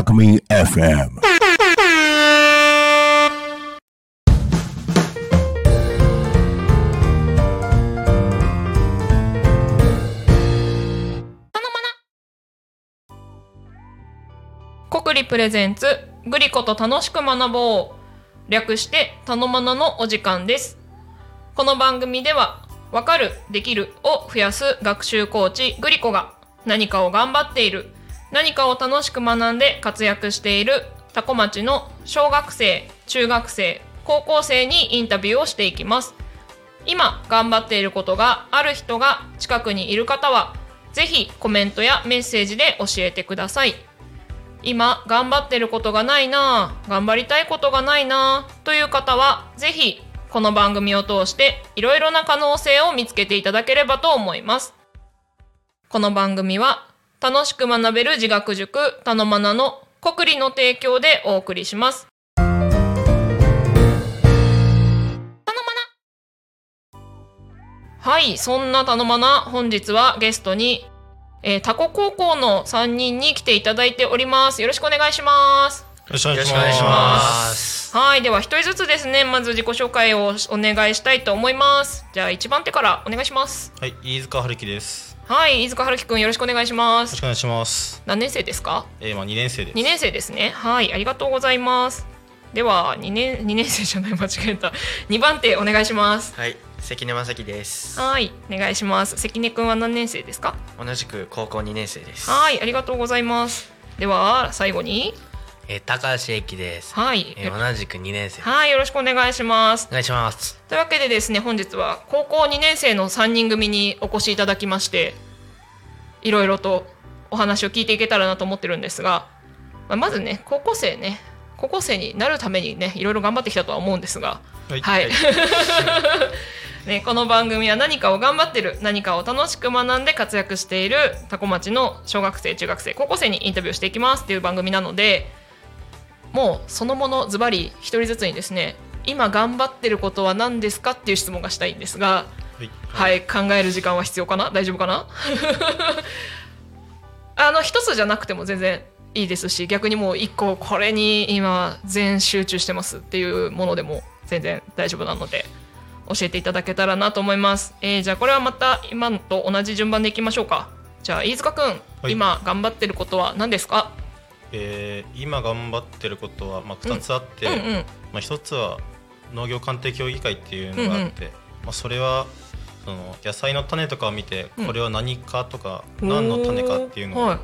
Alchemy FM. 国立プレゼンツグリコと楽しく学ぼう略してたのまなのお時間ですこの番組ではわかるできるを増やす学習コーチグリコが何かを頑張っている何かを楽しく学んで活躍している多古町の小学生中学生高校生にインタビューをしていきます。今頑張っていることがある人が近くにいる方はぜひコメントやメッセージで教えてください。今頑張ってることがないなぁ頑張りたいことがないなぁという方はぜひこの番組を通していろいろな可能性を見つけていただければと思いますこの番組は楽しく学べる自学塾たのまなの国理の提供でお送りしますたのまなはいそんなたのまな本日はゲストにえー、タコ高校の3人に来ていただいております。よろしくお願いします。よろしくお願いしま。す。はい、では一人ずつですね、まず自己紹介をお願いしたいと思います。じゃあ一番手からお願いします。はい、飯塚春樹です。はい、飯塚春樹くんよろしくお願いしますよろしく。お願いします。何年生ですか？えー、まあ二年生です。?2 年生ですね。はい、ありがとうございます。では2年2年生じゃない間違えた。2番手お願いします。はい、関根正樹です。はい、お願いします。関根くんは何年生ですか？同じく高校2年生です。はい、ありがとうございます。では最後に、えー、高橋英樹です。はい、えー、同じく2年生。はい、よろしくお願いします。お願いします。というわけでですね本日は高校2年生の3人組にお越しいただきましていろいろとお話を聞いていけたらなと思ってるんですが、まあ、まずね高校生ね高校生になるためにねいろいろ頑張ってきたとは思うんですがはい。はい、ね、この番組は何かを頑張ってる何かを楽しく学んで活躍している多古町の小学生中学生高校生にインタビューをしていきますっていう番組なのでもうそのものズバリ一人ずつにですね今頑張ってることは何ですかっていう質問がしたいんですが、はい。はい、考える時間は必要かな？大丈夫かな？あの一つじゃなくても全然いいですし逆にもう一個これに今全集中してますっていうものでも全然大丈夫なので教えていただけたらなと思います、えーじゃあこれはまた今と同じ順番でいきましょうか。じゃあ飯塚くん、はい。今頑張ってることは何ですか？えー、今頑張ってることはまあ二つあって、うんうん。まあ一つは農業鑑定協議会っていうのがあって、まあそれはその野菜の種とかを見て、うん。これは何かとか何の種かっていうの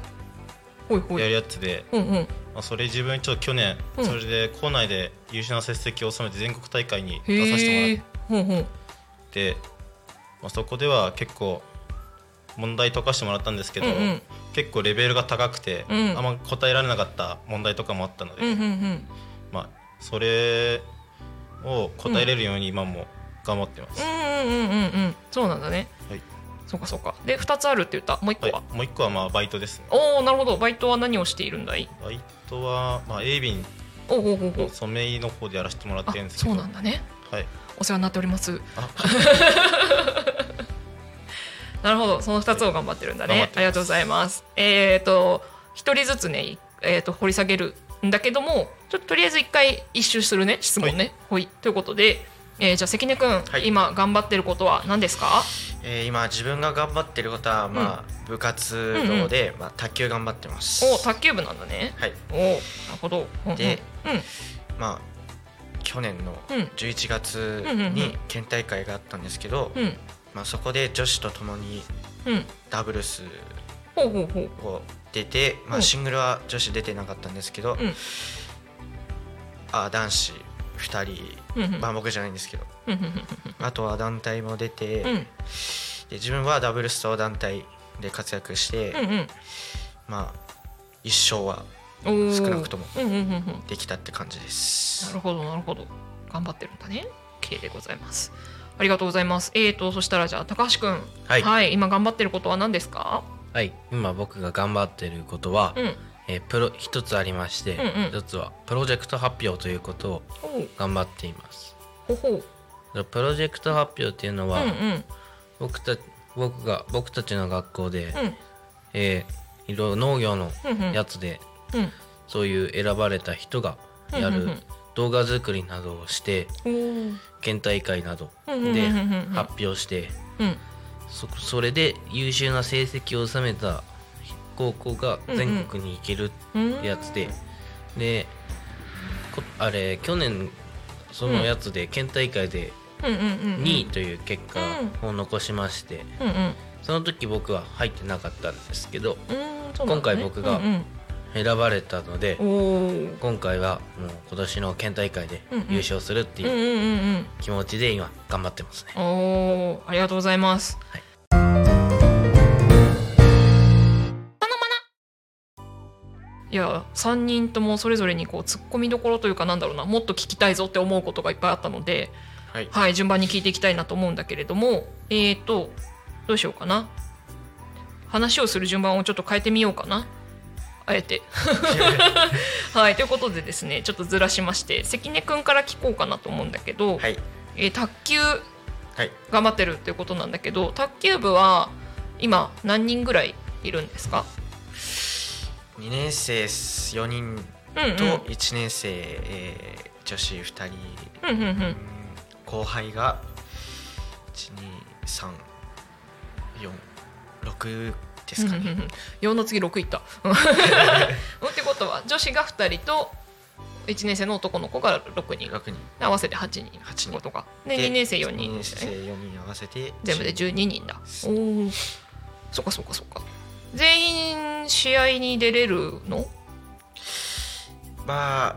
をやるやつで、うんうん。まあそれ自分ちょっと去年、うん。それで校内で優秀な成績を収めて全国大会に出させてもらって、まあそこでは結構問題解かしてもらったんですけど、うんうん結構レベルが高くて、うん。あんま答えられなかった問題とかもあったので、うんうんうん。まあそれを答えれるように今も頑張ってます。うんうんうんうんうん。そうなんだね。はい。そうかそうか。で2つあるって言った？もう1個は？い。は、、もう一個はまあバイトですね。おおなるほど。バイトは何をしているんだい？バイトはまあエイビンおおおおの方でやらせてもらっあてるんですけど、そうなんだね。はい。お世話になっております。あ なるほど。その2つを頑張ってるんだね。ありがとうございます。えっ、と1人ずつね、えー、と掘り下げるんだけどもちょっととりあえず1回一周するね質問ね。ほい。ということで、えーじゃあ関根くん、はい。今頑張ってることは何ですか？えー、今自分が頑張ってることはまあ、部活動で、まあ卓球頑張ってます。お卓球部なんだね。はい。おおなるほど。うんうん。でうん。まあ去年のうん。11月うんうんうん。に県大会があったんですけど、うんまあそこで女子と共にうん。ダブルスを出て、まうん。あシングルは女子出てなかったんですけど、うん。あ男子2人、まあ僕じゃないんですけど、あとは団体も出て、で自分はダブルスと団体で活躍して、まあ一勝は少なくともできたって感じです。なるほどなるほど。頑張ってるんだね。OK でございますありがとうございます。えーとそしたらじゃあ高橋くん。はい。今頑張ってることは何ですか？はい、今僕が頑張ってることは、うん。えープロ一つありまして、うんうん。一つはプロジェクト発表ということを頑張っています。ほほう。プロジェクト発表っていうのは、うんうん。僕た僕が僕たちの学校で、うん。えーいろいろ農業のうんうん。やつで、うん。そういう選ばれた人がやるうんうんうん動画作りなどをして県大会などで発表してうん。そそれで優秀な成績を収めた高校が全国に行けるうんやつで、でこあれ去年そのやつで県大会でうんうんうんうん。2位という結果を残しまして、その時僕は入ってなかったんですけど今回僕がうん選ばれたので今回はもう今年の県大会で優勝するっていう気持ちで今頑張ってますね。おーありがとうございます。はい。いや3人ともそれぞれにこう突っ込みどころというかなんだろうな。もっと聞きたいぞって思うことがいっぱいあったので、はい。はい、順番に聞いていきたいなと思うんだけれどもえーとどうしようかな。話をする順番をちょっと変えてみようかなあえて。はいということでですねちょっとずらしまして関根くんから聞こうかなと思うんだけど、はい。えー卓球はい。頑張ってるっていうことなんだけど卓球部は今何人ぐらいいるんですか、2年生4人うんうん、と1年生、えー女子2人、うんうんううん。ん後輩が12346ですかね、4の次6いった。ってことは女子が2人と1年生の男の子が6人。6人。合わせて8人。8人。ことかでで2年生4 2人ね4人合わせて全部で10 12人だ。おおそっかそっかそっか。全員試合に出れるの？まあ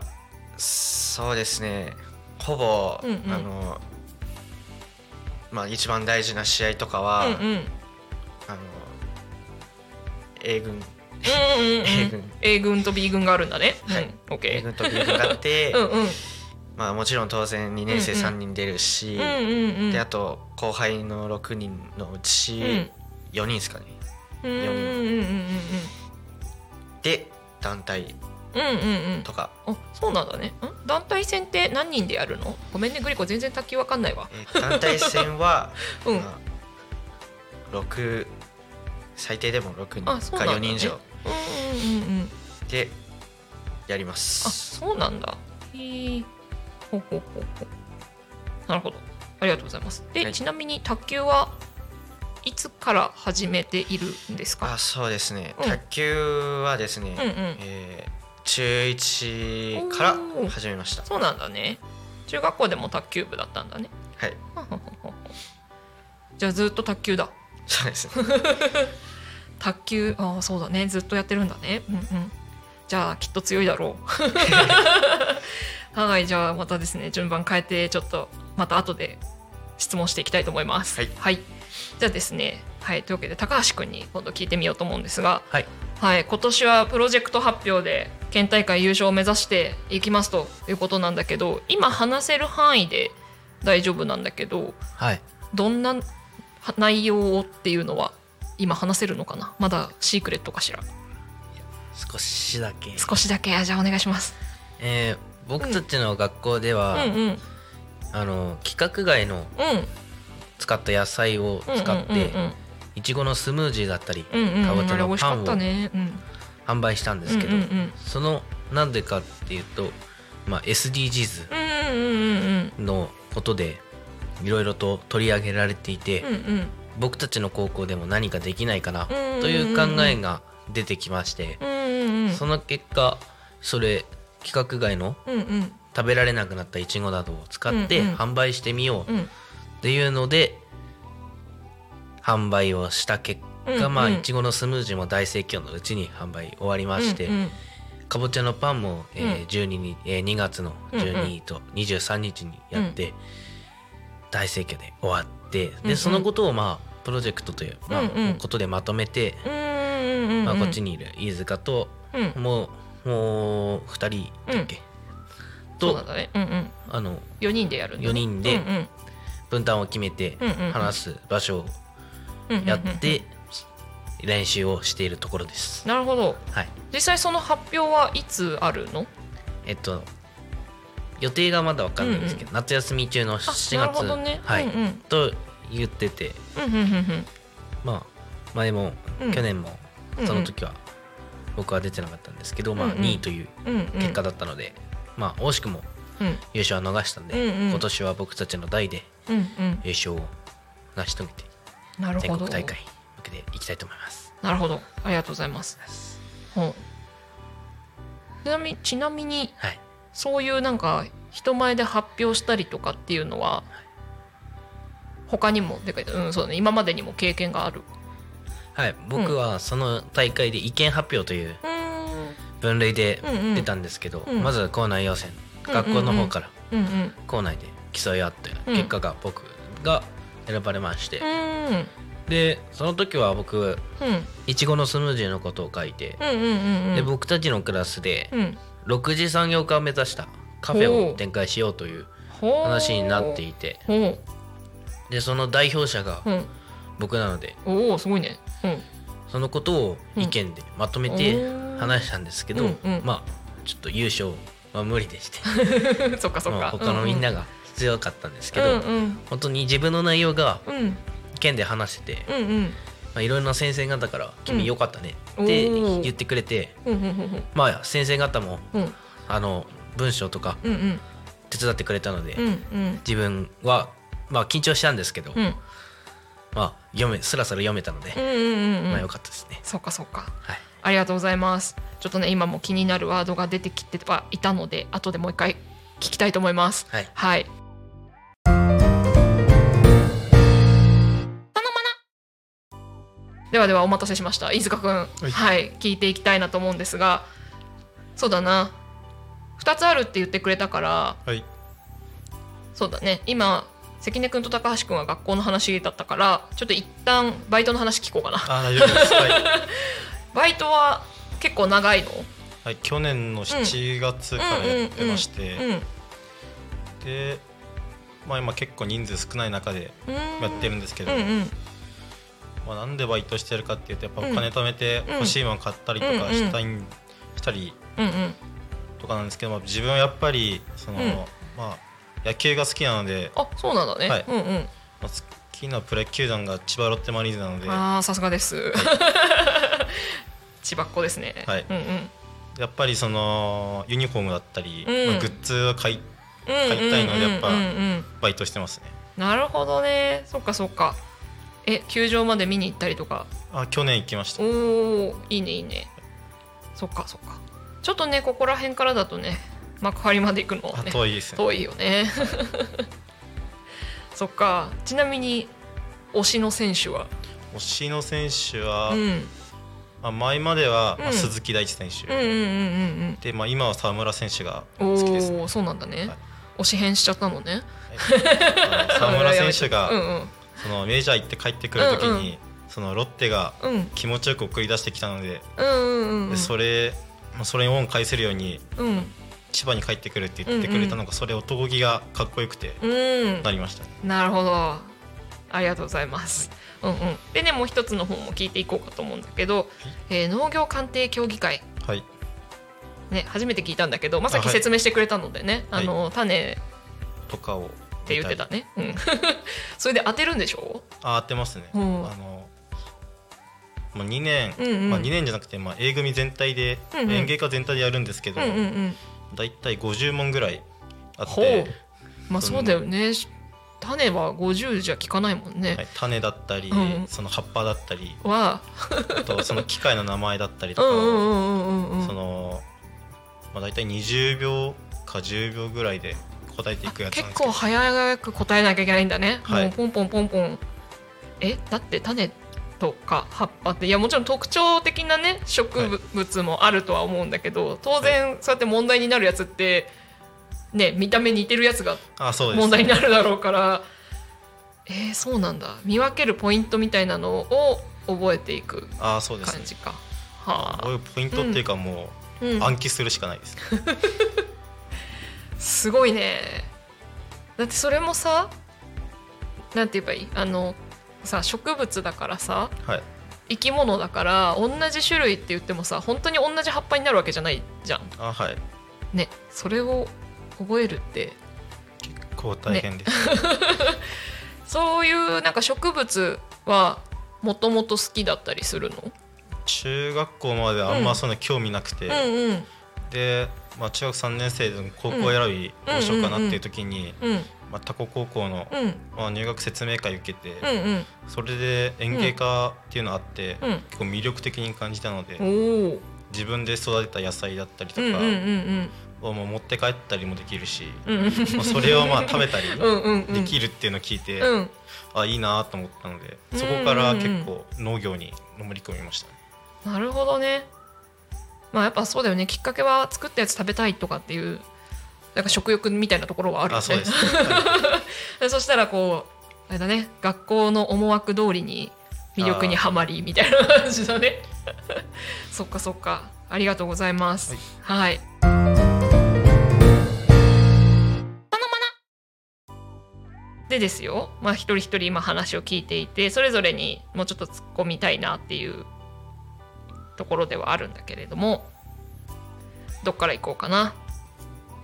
そうですね。ほぼ、うんうん。あのまあ一番大事な試合とかは、うんうんうん。あの A 軍。A 軍。A 軍と B 軍があるんだね。はい。うん、A OK 軍と B 軍があって、うんうん。まあもちろん当然2年生うんうん3人出るし、であと後輩の6人のうちうん。4人ですかね、うんうんうんうんで団体。うんうんうん。うんとか、あそうなんだね。ん？団体戦って何人でやるの？ごめんねグリコ全然卓球わかんないわ。えー団体戦は、うん。まあ、6最低でも6人かあそうなんだね。4人以上。でやりまあすそうなんだ。へえほうほうほうほう。なるほど。ありがとうございます。で、はい。ちなみに卓球はいつから始めているんですか？あそうですね、うん。卓球はですね、うんうん。えー中1から始めました。そうなんだね。中学校でも卓球部だったんだね。はい。じゃあずっと卓球だ。そうですね 卓球ああそうだね。ずっとやってるんだね。うんうん。じゃあきっと強いだろう。はいじゃあまたですね。順番変えてちょっとまた後で質問していきたいと思います。はい、じゃあですね。はいというわけで高橋君に今度聞いてみようと思うんですがはい。はい今年はプロジェクト発表で県大会優勝を目指していきますということなんだけど今話せる範囲で大丈夫なんだけどはい。どんな内容をっていうのは今話せるのかな？まだシークレットかしら？少しだけ、少しだけ。じゃあお願いします。えー僕たちの学校でうん。は、うんうん。あの規格外の使った野菜を使って、うんいちごのスムージーだったり、かぼちゃのパンを販売したんですけど、うんうんうん。そのなんでかっていうと、まあ、SDGs のことでいろいろと取り上げられていて、うんうん僕たちの高校でも何かできないかなという考えが出てきまして、その結果それ規格外の食べられなくなったいちごなどを使って販売してみようっうん。ていうので販売をした結果まあいちごのスムージーも大盛況のうちに販売終わりまして、かぼちゃのパンも、えうん。ー12にえー2月の12と23日にやって、大盛況で終わってで、そのことをまあプロジェクトという、まあことでまとめて、まあ、こっちにいる飯塚とうん。もうもう2人だっけ、とあの4人でやるんだね。4人で分担を決めて話す場所をやって練習をしているところです。なるほど。はい、実際その発表はいつあるの？えっと予定がまだわかんないんですけど、夏休み中の7なるほ月、どね。はい、うんうん。と言ってて。うんうんうんまあまあでも、うん。去年もうんその時は僕は出てなかったんですけど、まあうんうん。2位といううんうん。結果だったので、まあ惜しくもうん。優勝は逃したんで、うんうん。今年は僕たちの代でうんうん。優勝を成し遂げて全国大会に向けていきたいと思います。なるほど。ありがとうございます。ちなみちなみにはい、そういうなんか人前で発表したりとかっていうのは他にもてかうんそうだね。今までにも経験がある。はい、僕はその大会で意見発表といううん。分類でうんうん。出たんですけど、うん。まず校内予選うん学校の方から。うんうん校内で競い合ってうん結果が僕が選ばれまして、うん。でその時は僕うん。いちごのスムージーのことを書いて、うんうんうんうん。で僕たちのクラスでうん6次産業化を目指したカフェを展開しようという話になっていて。ほでその代表者が僕なのでおおすごいね。うん。そのことを意見でまとめて話したんですけど、うんうん。まあちょっと優勝は無理でして。そっかそっか。まあ他のみんなが強かったんですけど、うんうん。本当に自分の内容がうん。県で話してて、うんうんまあ、いろいろな先生方から「うん。君よかったね」って言ってくれて、うんうんうんまあ先生方もうん。あの文章とかうんうん。手伝ってくれたので、うんうん。自分はまあ緊張したんですけど、うん。まあ読めスラスラ読めたので、うんうんうんうん。まあ良かったですね。そっかそっか。はい。ありがとうございます。ちょっとね今も気になるワードが出てきてはいたので後でもう一回聞きたいと思います。はい。はいではではお待たせしました。飯塚くんはい。い、聞いていきたいなと思うんですが。そうだな。2つあるって言ってくれたから。はい。そうだね。今関根くんと高橋くんは学校の話だったからちょっと一旦バイトの話聞こうかな。あ大丈夫です。はい、バイトは結構長いの？はい、去年の7月からやってまして、うんで、まあ、今結構人数少ない中でうん。やってるんですけど、うんうんまあ、なんでバイトしてるかっていうとやっぱうんお金貯めて欲しいもの買ったりとかしたい、したりとかなんですけど、まあ、自分はやっぱりその、うん。まあ、野球が好きなので、あそうなんだね、はい。うんうん。まあ、好きなプロ野球団が千葉ロッテマリーンズなのでああさすがです、千葉っ子ですね。はい。うんうん。やっぱりそのユニフォームだったり、うん。まあ、グッズを買い買買いたいのでやっぱバイトしてますね。なるほどね。そっかそっかえ球場まで見に行ったりとか？あ去年行きました。おおいいねいいね。そっかそっか。ちょっとねここら辺からだとね幕張まで行くのはあね遠いですね。遠いよね。そっか。ちなみに推しの選手は？推しの選手は、うん。まあ、前までは、まあうん。鈴木大地選手、で、まあ、今は沢村選手が好きです、ね。おおそうなんだね、はい。推し変しちゃったのね。あの沢村選手が、そのメジャー行って帰ってくる時に、うんうん。そのロッテがうん。気持ちよく送り出してきたので,、うんうんうんでそれまあそれに恩返せるようにうん。千葉に帰ってくるって言ってくれたのが、それ男気がかっこよくてうん。なりました、ねなるほど。ありがとうございます、うんうん。でねもう一つの方も聞いていこうかと思うんだけど、えー農業鑑定協議会。はい。ね初めて聞いたんだけどまさあはい。き説明してくれたのでねあ、はい。の種とかをって言ってたね、うん、それで当てるんでしょ？あ当てますね、うん。あのまあ、2年、うんうん。まあ、2年じゃなくて、まあ、A 組全体で、うんうん。演芸科全体でやるんですけど、うんうんうん。だいたい50問ぐらいあっほてう、まあそうだよね。種は50じゃ効かないもんね、はい、種だったり、うん。その葉っぱだったりはあ。とその機械の名前だったりとかその、まあ、大体20秒か10秒ぐらいで答えていくやつ結構早く答えなきゃいけないんだね、はい。もうポンポンポンポン。えだって種とか葉っぱって。いやもちろん特徴的なね植物もあるとは思うんだけど当然そうやって問題になるやつってね見た目似てるやつがあそうです。問題になるだろうから。えー、そうなんだ。見分けるポイントみたいなのを覚えていくあそうですね。感じか。はあ、こういうポイントっていうかもうん。う暗記するしかないです、すごいね。だってそれもさなんて言えばいい？あのさ植物だからさはい。生き物だから同じ種類って言ってもさ本当に同じ葉っぱになるわけじゃないじゃん。あはい。ねそれを覚えるって。結構大変です、そういうなんか植物はもともと好きだったりするの？中学校まであんまそんな興味なくて、うんうんで、まあ、中学3年生で高校選びどうしようかなっていう時に、うんまあ、タコ高校の、うん。まあ、入学説明会受けて、それで園芸家っていうのあって、うん。結構魅力的に感じたので、自分で育てた野菜だったりとかをもう持って帰ったりもできるし、まあそれをまあ食べたり できるっていうのを聞いて、うん。あいいなと思ったのでそこから結構農業にのめり込みましたね。なるほどねまあやっぱそうだよね。きっかけは作ったやつ食べたいとかっていうなんか食欲みたいなところはあるよね。あそうです、はで そしたらこうあれだね。学校の思惑通りに魅力にはまりみたいな感じだね。そっかそっか。ありがとうございます。はい、でですよ。まあ一人一人今話を聞いていてそれぞれにもうちょっと突っ込みたいなっていうところではあるんだけれどもどっから行こうかな。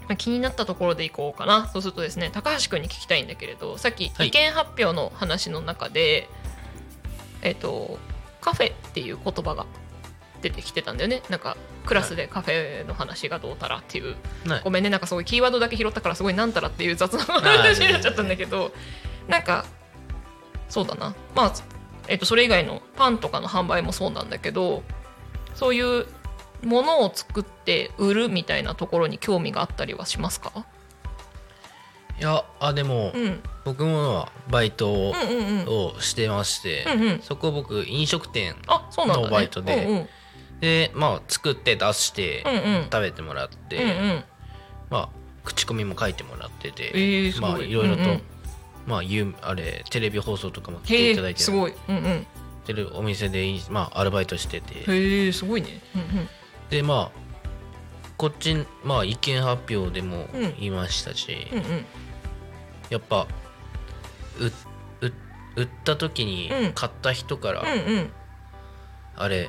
まあ気になったところでいこうかな。そうするとですね高橋君に聞きたいんだけれどさっきはい。意見発表の話の中で、えっ、とカフェっていう言葉が出てきてたんだよね。なんかクラスでカフェの話がどうたらっていう、はい。ごめんね。なんかそういうキーワードだけ拾ったからすごいなんたらっていう雑な話になっちゃったんだけどなんかそうだな。まあ、えっとそれ以外のパンとかの販売もそうなんだけどそういうものを作って売るみたいなところに興味があったりはしますか、いやあでも、うん、うん僕もはバイトを,、してまして、うんうんそこ僕飲食店のバイトでうんうん。でまあ作って出して、うんうん。食べてもらって、うんうん。まあ口コミも書いてもらってて、えー、まあいろいろと、うんうん。まあ有あれテレビ放送とかも来てへいただいてえすごい。うんうんてるお店でいまあアルバイトしてて。へえすごいね。うんでまあこっちまあ意見発表でもうん。言いましたし、うんうん。うんやっぱうう売った時にうん。買った人から、うんうん。あれ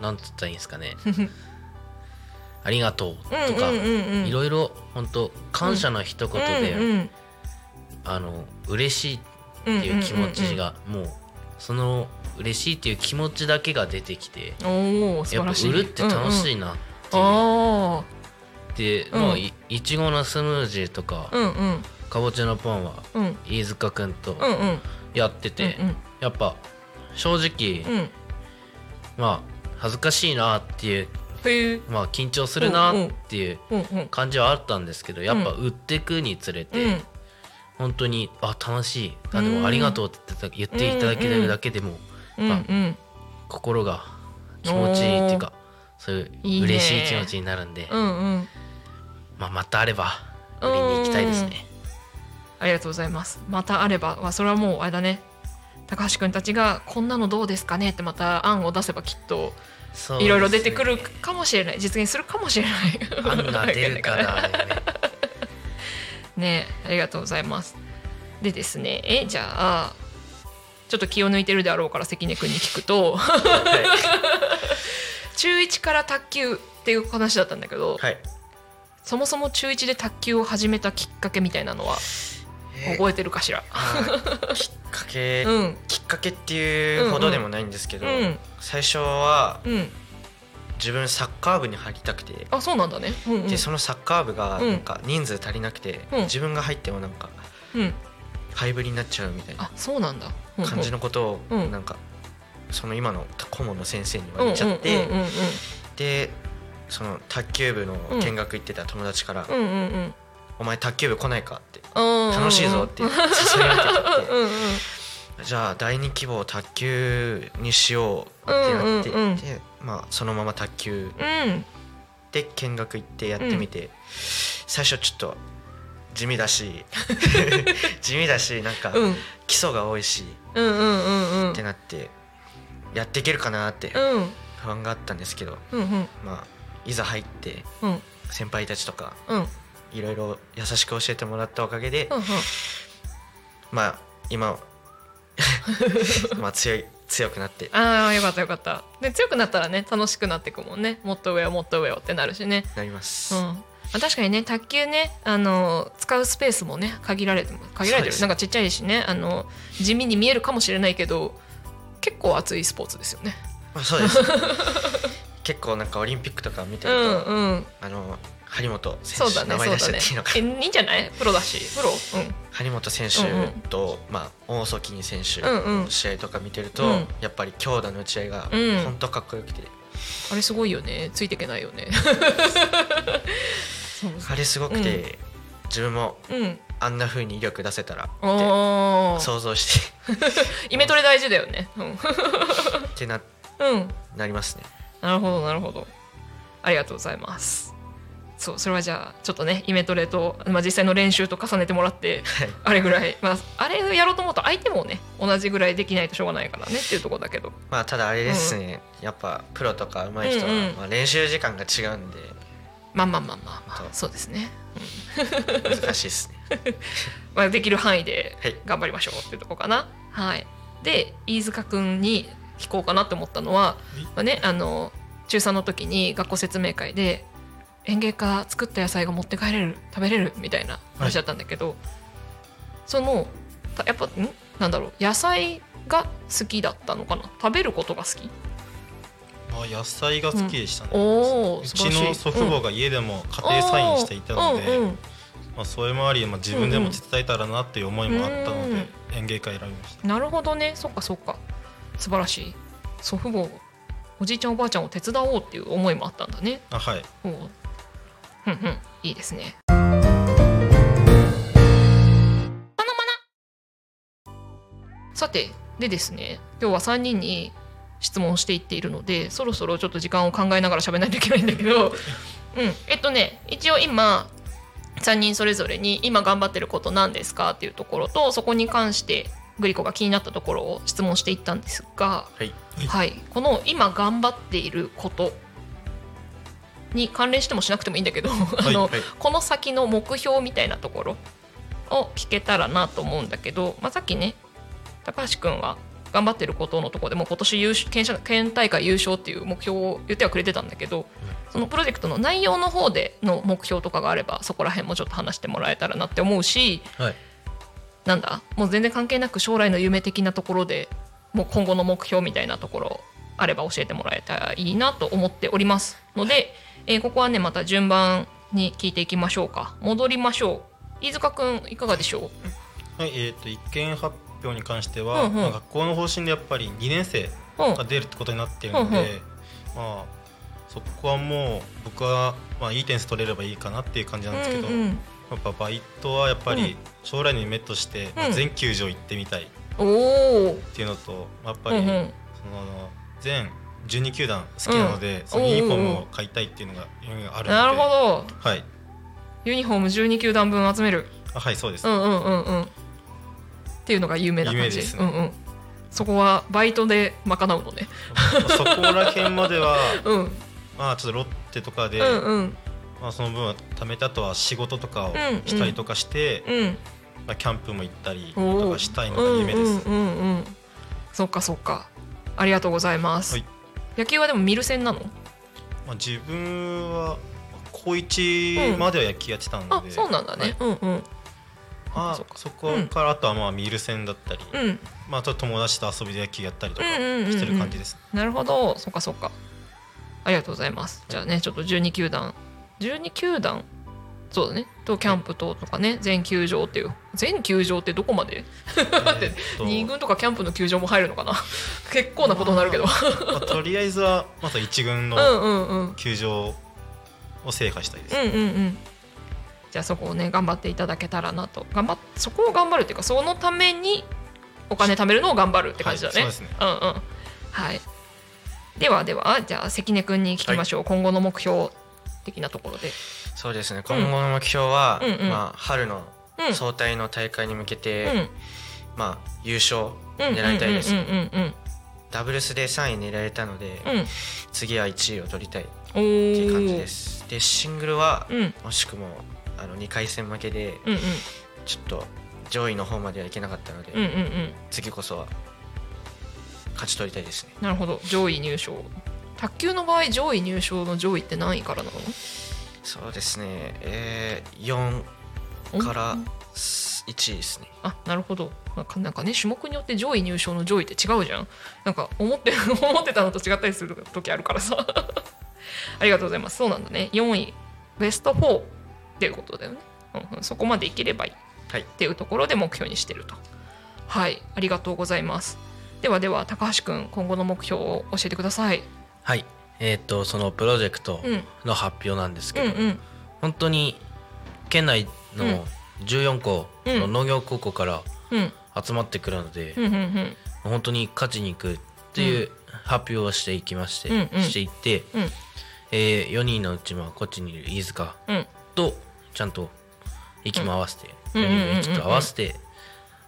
なんつったらいいんですかね。ありがとうとか、うんうんうんうん。いろいろ本当感謝の一言で、うんうんあの嬉しいっていう気持ちがもうその嬉しいっていう気持ちだけが出てきてやっぱ売るって楽しい、いなってう。んうん、いう、あで、うん。まあいいちごのスムージーとか、あうんうん。かぼちゃのパンはうん。飯塚くんとうんうん。やってて、うんやっぱ正直、うん。まあ恥ずかしいなっていうまあ緊張するなっていううんうん。感じはあったんですけどやっぱ売ってくにつれて、うん本当にあ楽しい。あでうん。もありがとうって言っていただけるだけでもうんうん心が気持ちいいっていうかそういう嬉しい気持ちになるんでうんうん。まあ、またあれば売りに行きたいですね。ありがとうございます。またあればはそれはもうあれだね。高橋くんたちがこんなのどうですかねってまた案を出せばきっといろいろ出てくるかもしれない。実現するかもしれない。案が出るかな、ね、ねありがとうございます。でですねえじゃあちょっと気を抜いてるであろうから関根くんに聞くと中1から卓球っていう話だったんだけど、はい。そもそも中1で卓球を始めたきっかけみたいなのは覚えてるかしら、あーきっかけ、うん。きっかけっていうほどでもないんですけど、うん。最初はうん自分サッカー部に入りたくて、あそうなんだね。うんうん。でそのサッカー部がうん。なんか人数足りなくて、うん。自分が入ってもなんかうん。廃部になっちゃうみたいなあそうなんだ。感じのことをうん。なんかその今の顧問の先生に言われちゃって、でその卓球部の見学行ってた友達からうんうんうんうん「お前卓球部来ないか?」ってうん「楽しいぞ」って 誘いられてきてうんうん。じゃあ第二希望卓球にしようってなって、うんうんうん。でまあそのまま卓球うん。で見学行ってやってみて、最初ちょっと地味だし 地味だしなんかうん。基礎が多いしうんうんうんうん。ってなってやっていけるかなってうん。不安があったんですけど、うんうん。まあいざ入ってうん。うん先輩たちとかうん。うんいろいろ優しく教えてもらったおかげで、うん。まあ今 まあ強い強くなって。ああよかったよかった。で強くなったらね楽しくなっていくもんね。もっと上をもっと上をってなるしね。なります、うん。あ確かにね卓球ねあの使うスペースもね限られて限られてる。なんかちっちゃいしねあの地味に見えるかもしれないけど結構熱いスポーツですよね。まあ、そうです。結構なんかオリンピックとか見てうると、んうん。あの張本選そうだね手名前出しちゃっていいのかえいいんじゃない？プロだしプロ？うん。張本選手と、まあ、大曽木選手うんうん。の試合とか見てると、うん。やっぱり強打の打ち合いがうん。本当かっこよくて、あれすごいよね。ついていけないよね。あれすごくて、自分もうん。あんな風に威力出せたらって想像して。イメトレ大事だよね。うん。ってなうん。なりますね。なるほどなるほど。ありがとうございますそうそれはじゃあちょっとねイメトレと、まあ、実際の練習と重ねてもらってはい。あれぐらい、まあ、あれをやろうと思うと相手もね同じぐらいできないとしょうがないからねっていうところだけど。まあただあれですね、やっぱプロとか上手い人は、うんうん。まあ、練習時間が違うんで。まあまあまあまあまあそうですね、難しいですね。まあ、できる範囲ではい。頑張りましょうっていうところかな。はい。で飯塚君に聞こうかなって思ったのは、まあね、あの中3の時に学校説明会で園芸家作った野菜が持って帰れる食べれるみたいな話だったんだけど、そのたやっぱん？なんだろう。野菜が好きだったのかな？食べることが好き？まあ野菜が好きでしたね、おおうちの祖父母が家でも家庭菜園していたので、うん。うんまあ、それもあり、まあ、自分でも手伝えたらなっていう思いもあったので、うん園芸家選びました。なるほどね。そっかそっか。素晴らしい。祖父母おじいちゃんおばあちゃんを手伝おうっていう思いもあったんだね。あはい。おううんうん。いいですね。さてでですね今日は3人に質問をしていっているのでそろそろちょっと時間を考えながら喋らないといけないんだけど、うん、えっとね一応今3人それぞれに今頑張ってること何ですかっていうところとそこに関してグリコが気になったところを質問していったんですが、はい。はい、この今頑張っていることに関連してもしなくてもいいんだけど、あのはい。この先の目標みたいなところを聞けたらなと思うんだけど、まあ、さっきね高橋君は頑張ってることのところでもう今年優勝県社県大会優勝っていう目標を言ってはくれてたんだけどそのプロジェクトの内容の方での目標とかがあればそこら辺もちょっと話してもらえたらなって思うしはい。なんだもう全然関係なく将来の夢的なところでもう今後の目標みたいなところあれば教えてもらえたらいいなと思っておりますので、えーここはねまた順番に聞いていきましょうか。戻りましょう。飯塚くんいかがでしょはいえー、と一見発表に関しては、うんうん。まあ、学校の方針でやっぱり2年生ううん。が出るってことになっているので、うんうん。まあそこはもう僕は、まあ、いい点数取れればいいかなっていう感じなんですけど、うんうんやっぱバイトはやっぱうん。り将来の夢として、全球場行ってみたいっていうのとやっぱり、うんうん。その全12球団好きなので、そのユニフォームを買いたいっていうのがあるので。なるほど。はい。ユニフォーム12球団分集める。あはいそうです、うんうんうんうん。っていうのが有名な感じ。夢ですね。うんうん。そこはバイトで賄うのね。そこら辺までは うん。まあちょっとロッテとかで、うんうん。まあ、その分は貯めた後は仕事とかをうんしたりとかして、うん。まあ、キャンプも行ったりとかしたいのが夢です、うんうんうんうん。そっかそっか。ありがとうございます、はい野球はでもミル戦なの？まあ、自分は高一までは野球やってたので、あそうなんだね、はい。うんうん。まあそこからあとはまあミール戦だったり、うん。まあ、友達と遊びで野球やったりとかうんうんうんうん。してる感じです、なるほど。そっかそっか。ありがとうございます。じゃあねちょっと12球団。12球団そうだね。とキャンプととかね。全球場っていう。全球場ってどこまで？待ってえーっと。2軍とかキャンプの球場も入るのかな？結構なことになるけど。まあ、とりあえずはまず一軍うんの球場を制覇したいです、うんうんうん。じゃあそこをね頑張っていただけたらなと。頑張っそこを頑張るっていうかそのためにお金貯めるのを頑張るって感じだね、はいそうですね。うんうん。はい。ではではじゃあ関根君に聞きましょう、今後の目標的なところでそうですね。今後の目標は、うんうん。まあ、春のうん。総体の大会に向けて、うん。まあ、優勝うん。狙いたいです、ダブルスで3位狙えたので、うん。次は1位を取りたい。っていう感じです。でシングルはうん。惜しくもあの2回戦負けでうんうん。ちょっと上位の方まではいけなかったので、うんうんうん。次こそは勝ち取りたいですね。なるほど。上位入賞。卓球の場合上位入賞の上位って何位からなの？そうですね。えー、4から1ですね。あなるほど。なんかなんかね種目によって上位入賞の上位って違うじゃん。なんか思って 思ってたのと違ったりする時あるからさ。ありがとうございます。そうなんだね。4位ベスト4っていうことだよね、うんうん、そこまでいければいい。はい。っていうところで目標にしてると。はい。ありがとうございます。ではでは高橋くん今後の目標を教えてください。はいえっ、とそのプロジェクトうん。の発表なんですけど、うんうん。本当に県内うん。の14校の農業高校からうん。集まってくるので、うんうんうん。本当に勝ちに行くっていう発表をしていきまして、うんうん。していって、うん。え4人のうちまあこっちにいる飯塚うん。とちゃんと息も合わせて、うん。4人の息と合わせて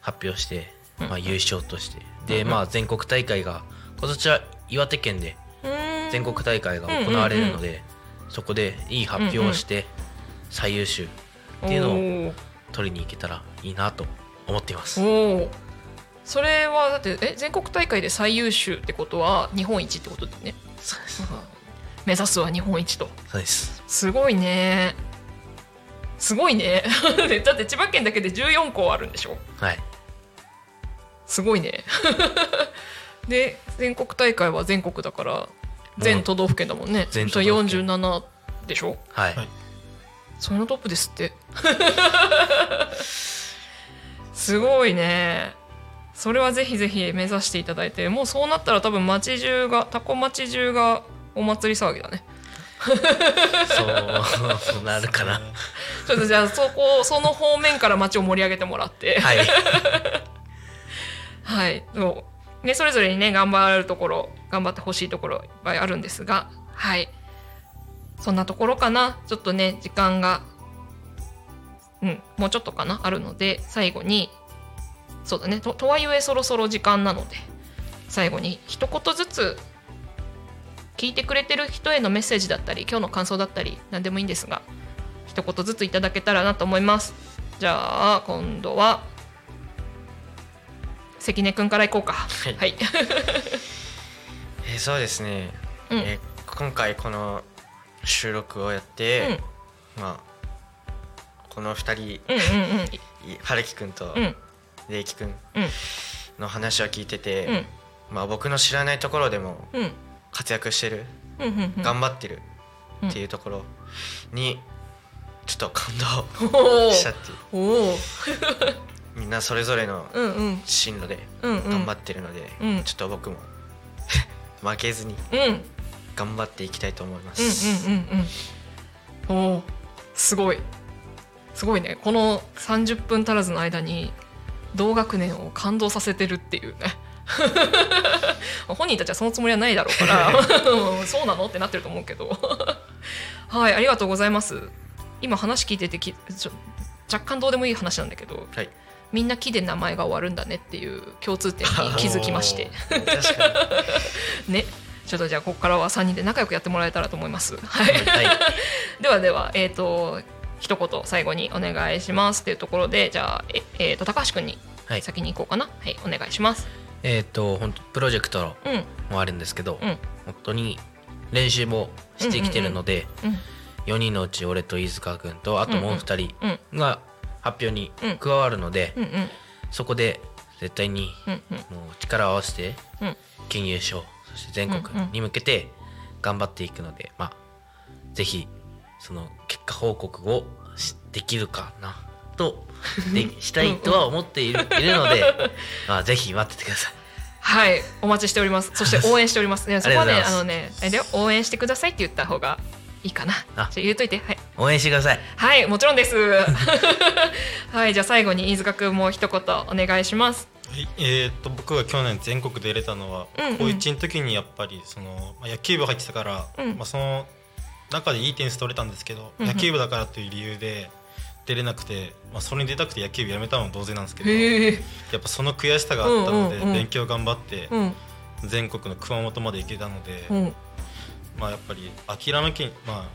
発表して、うん。まあ、優勝として。で、まあ、全国大会が今年は岩手県でうん全国大会が行われるので、そこでいい発表をして最優秀っていうのを取りに行けたらいいなと思っています。おおそれはだってえ全国大会で最優秀ってことは日本一ってことだよね？そうです。目指すは日本一と。そうです。すごいね。すごいね。だって千葉県だけで14校あるんでしょ？はい。すごいね。で全国大会は全国だから全都道府県だもんね。全都道府県。47でしょ？はい、はい。それのトップですって。すごいね。それはぜひぜひ目指していただいて。もうそうなったら多分町中がタコ町中がお祭り騒ぎだね。そうなるかな。ちょっとじゃあそこその方面から町を盛り上げてもらって。はい。はい。そうねそれぞれにね頑張るところ頑張ってほしいところいっぱいあるんですがはい。そんなところかな。ちょっとね時間がうんもうちょっとかなあるので最後にそうだね。ととはいえそろそろ時間なので最後に一言ずつ聞いてくれてる人へのメッセージだったり今日の感想だったり何でもいいんですが一言ずついただけたらなと思います。じゃあ今度は関根くんからいこうか。はい。はい、えーそうですね、うん。えー今回この収録をやって、まあこの2人うんくんとうん。礼樹くんうん。の話を聞いてて、うん。まあ、僕の知らないところでもうん。活躍してる、うんうんうん。頑張ってるっていうところにちょっと感動しちゃってみんなそれぞれのうんうん。進路でうんうん。頑張ってるので、うん。ちょっと僕も 負けずにうん。うん頑張っていきたいと思いまうんす。うんうん。おーすごい。すごいね。この30分足らずの間に同学年を感動させてるっていうね。本人たちはそのつもりはないだろうからうん そうなの？ってなってると思うけど。はいありがとうございます。今話聞いててき若干どうでもいい話なんだけどはい、みんな木で名前が終わるんだねっていう共通点に気づきまして。ね。ちょっとじゃあここからは3人で仲良くやってもらえたらと思います。はい、はい。ではではえっ、と一言最後にお願いしますっていうところでじゃあええーと高橋君にはい。先に行こうかな。はいお願いします。えっ、と本当プロジェクトうん。もあるんですけど、うん。本当に練習もしてきてるので、うん4人のうち俺と飯塚君とあともう2人うん。が発表にうん。加わるので、うんうん。そこで絶対にうんうん。もう力を合わせてうん。県優勝そして全国に向けて頑張っていくので、まあぜひその結果報告をしできるかなとで したいとは思っているいるので、まあ、ぜひ待っててください。はい。お待ちしております。そして応援しております。ねそこはねあのねあれだよ。応援してくださいって言った方がいいかな。じゃああ言うといて。はい。応援してください。はいもちろんです。はいじゃあ最後に飯塚君も一言お願いします。はいえー、と僕が去年全国出れたのは、うんうん。高1の時にやっぱりその、まあ、野球部入ってたから、うん。まあ、その中でいい点数取れたんですけど、うんうん。野球部だからという理由で出れなくて、まあ、それに出たくて野球部やめたのも同然なんですけどやっぱその悔しさがあったので、うんうんうん。勉強頑張ってうん。全国の熊本まで行けたので、うんまあやっぱり諦めきま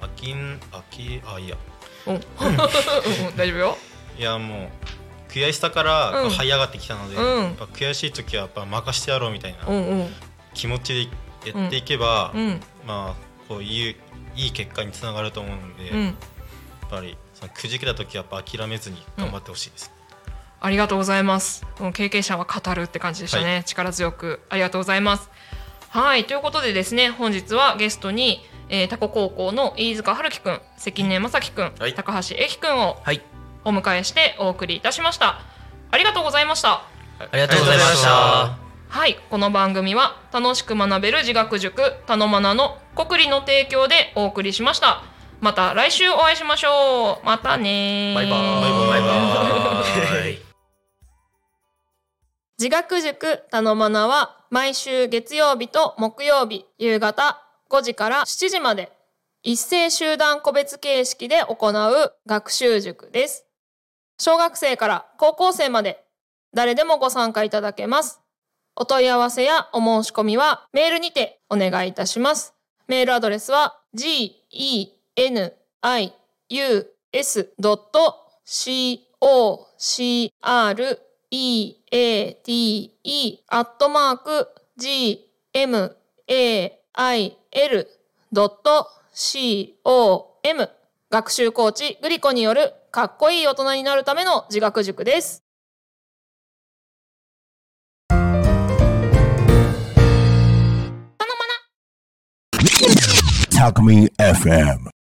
あ飽きん飽きあいいや。うん。うん大丈夫よ。いやもう悔しさからうん。這い上がってきたので、うん。やっぱ悔しい時はやっぱ任してやろうみたいなうんうん。気持ちでやっていけば、うん。まあこういういい結果につながると思うので、うん。やっぱりそのくじけた時はやっぱ諦めずに頑張ってほしいです、ありがとうございます。この経験者は語るって感じでしたね。は力強く。ありがとうございます。はい、ということでですね、本日はゲストに、えー、タコ高校の飯塚春樹くん、関根正樹くん、はい高橋英樹くんをはいお迎えしてお送りいたしました。ありがとうございました。ありがとうございましたはい、この番組は楽しく学べる自学塾たのまなの国理の提供でお送りしました。また来週お会いしましょう。またねーバイバーイバイバイ自学塾たのまなは毎週月曜日と木曜日夕方5時から7時まで一斉集団個別形式で行う学習塾です。小学生から高校生まで誰でもご参加いただけます。お問い合わせやお申し込みはメールにてお願いいたします。メールアドレスは g e n i u s c o c r e a t e アットマーク g m a i l ドット c o m 学習コーチグリコによるかっこいい大人になるための自学塾です。Talk Me FM.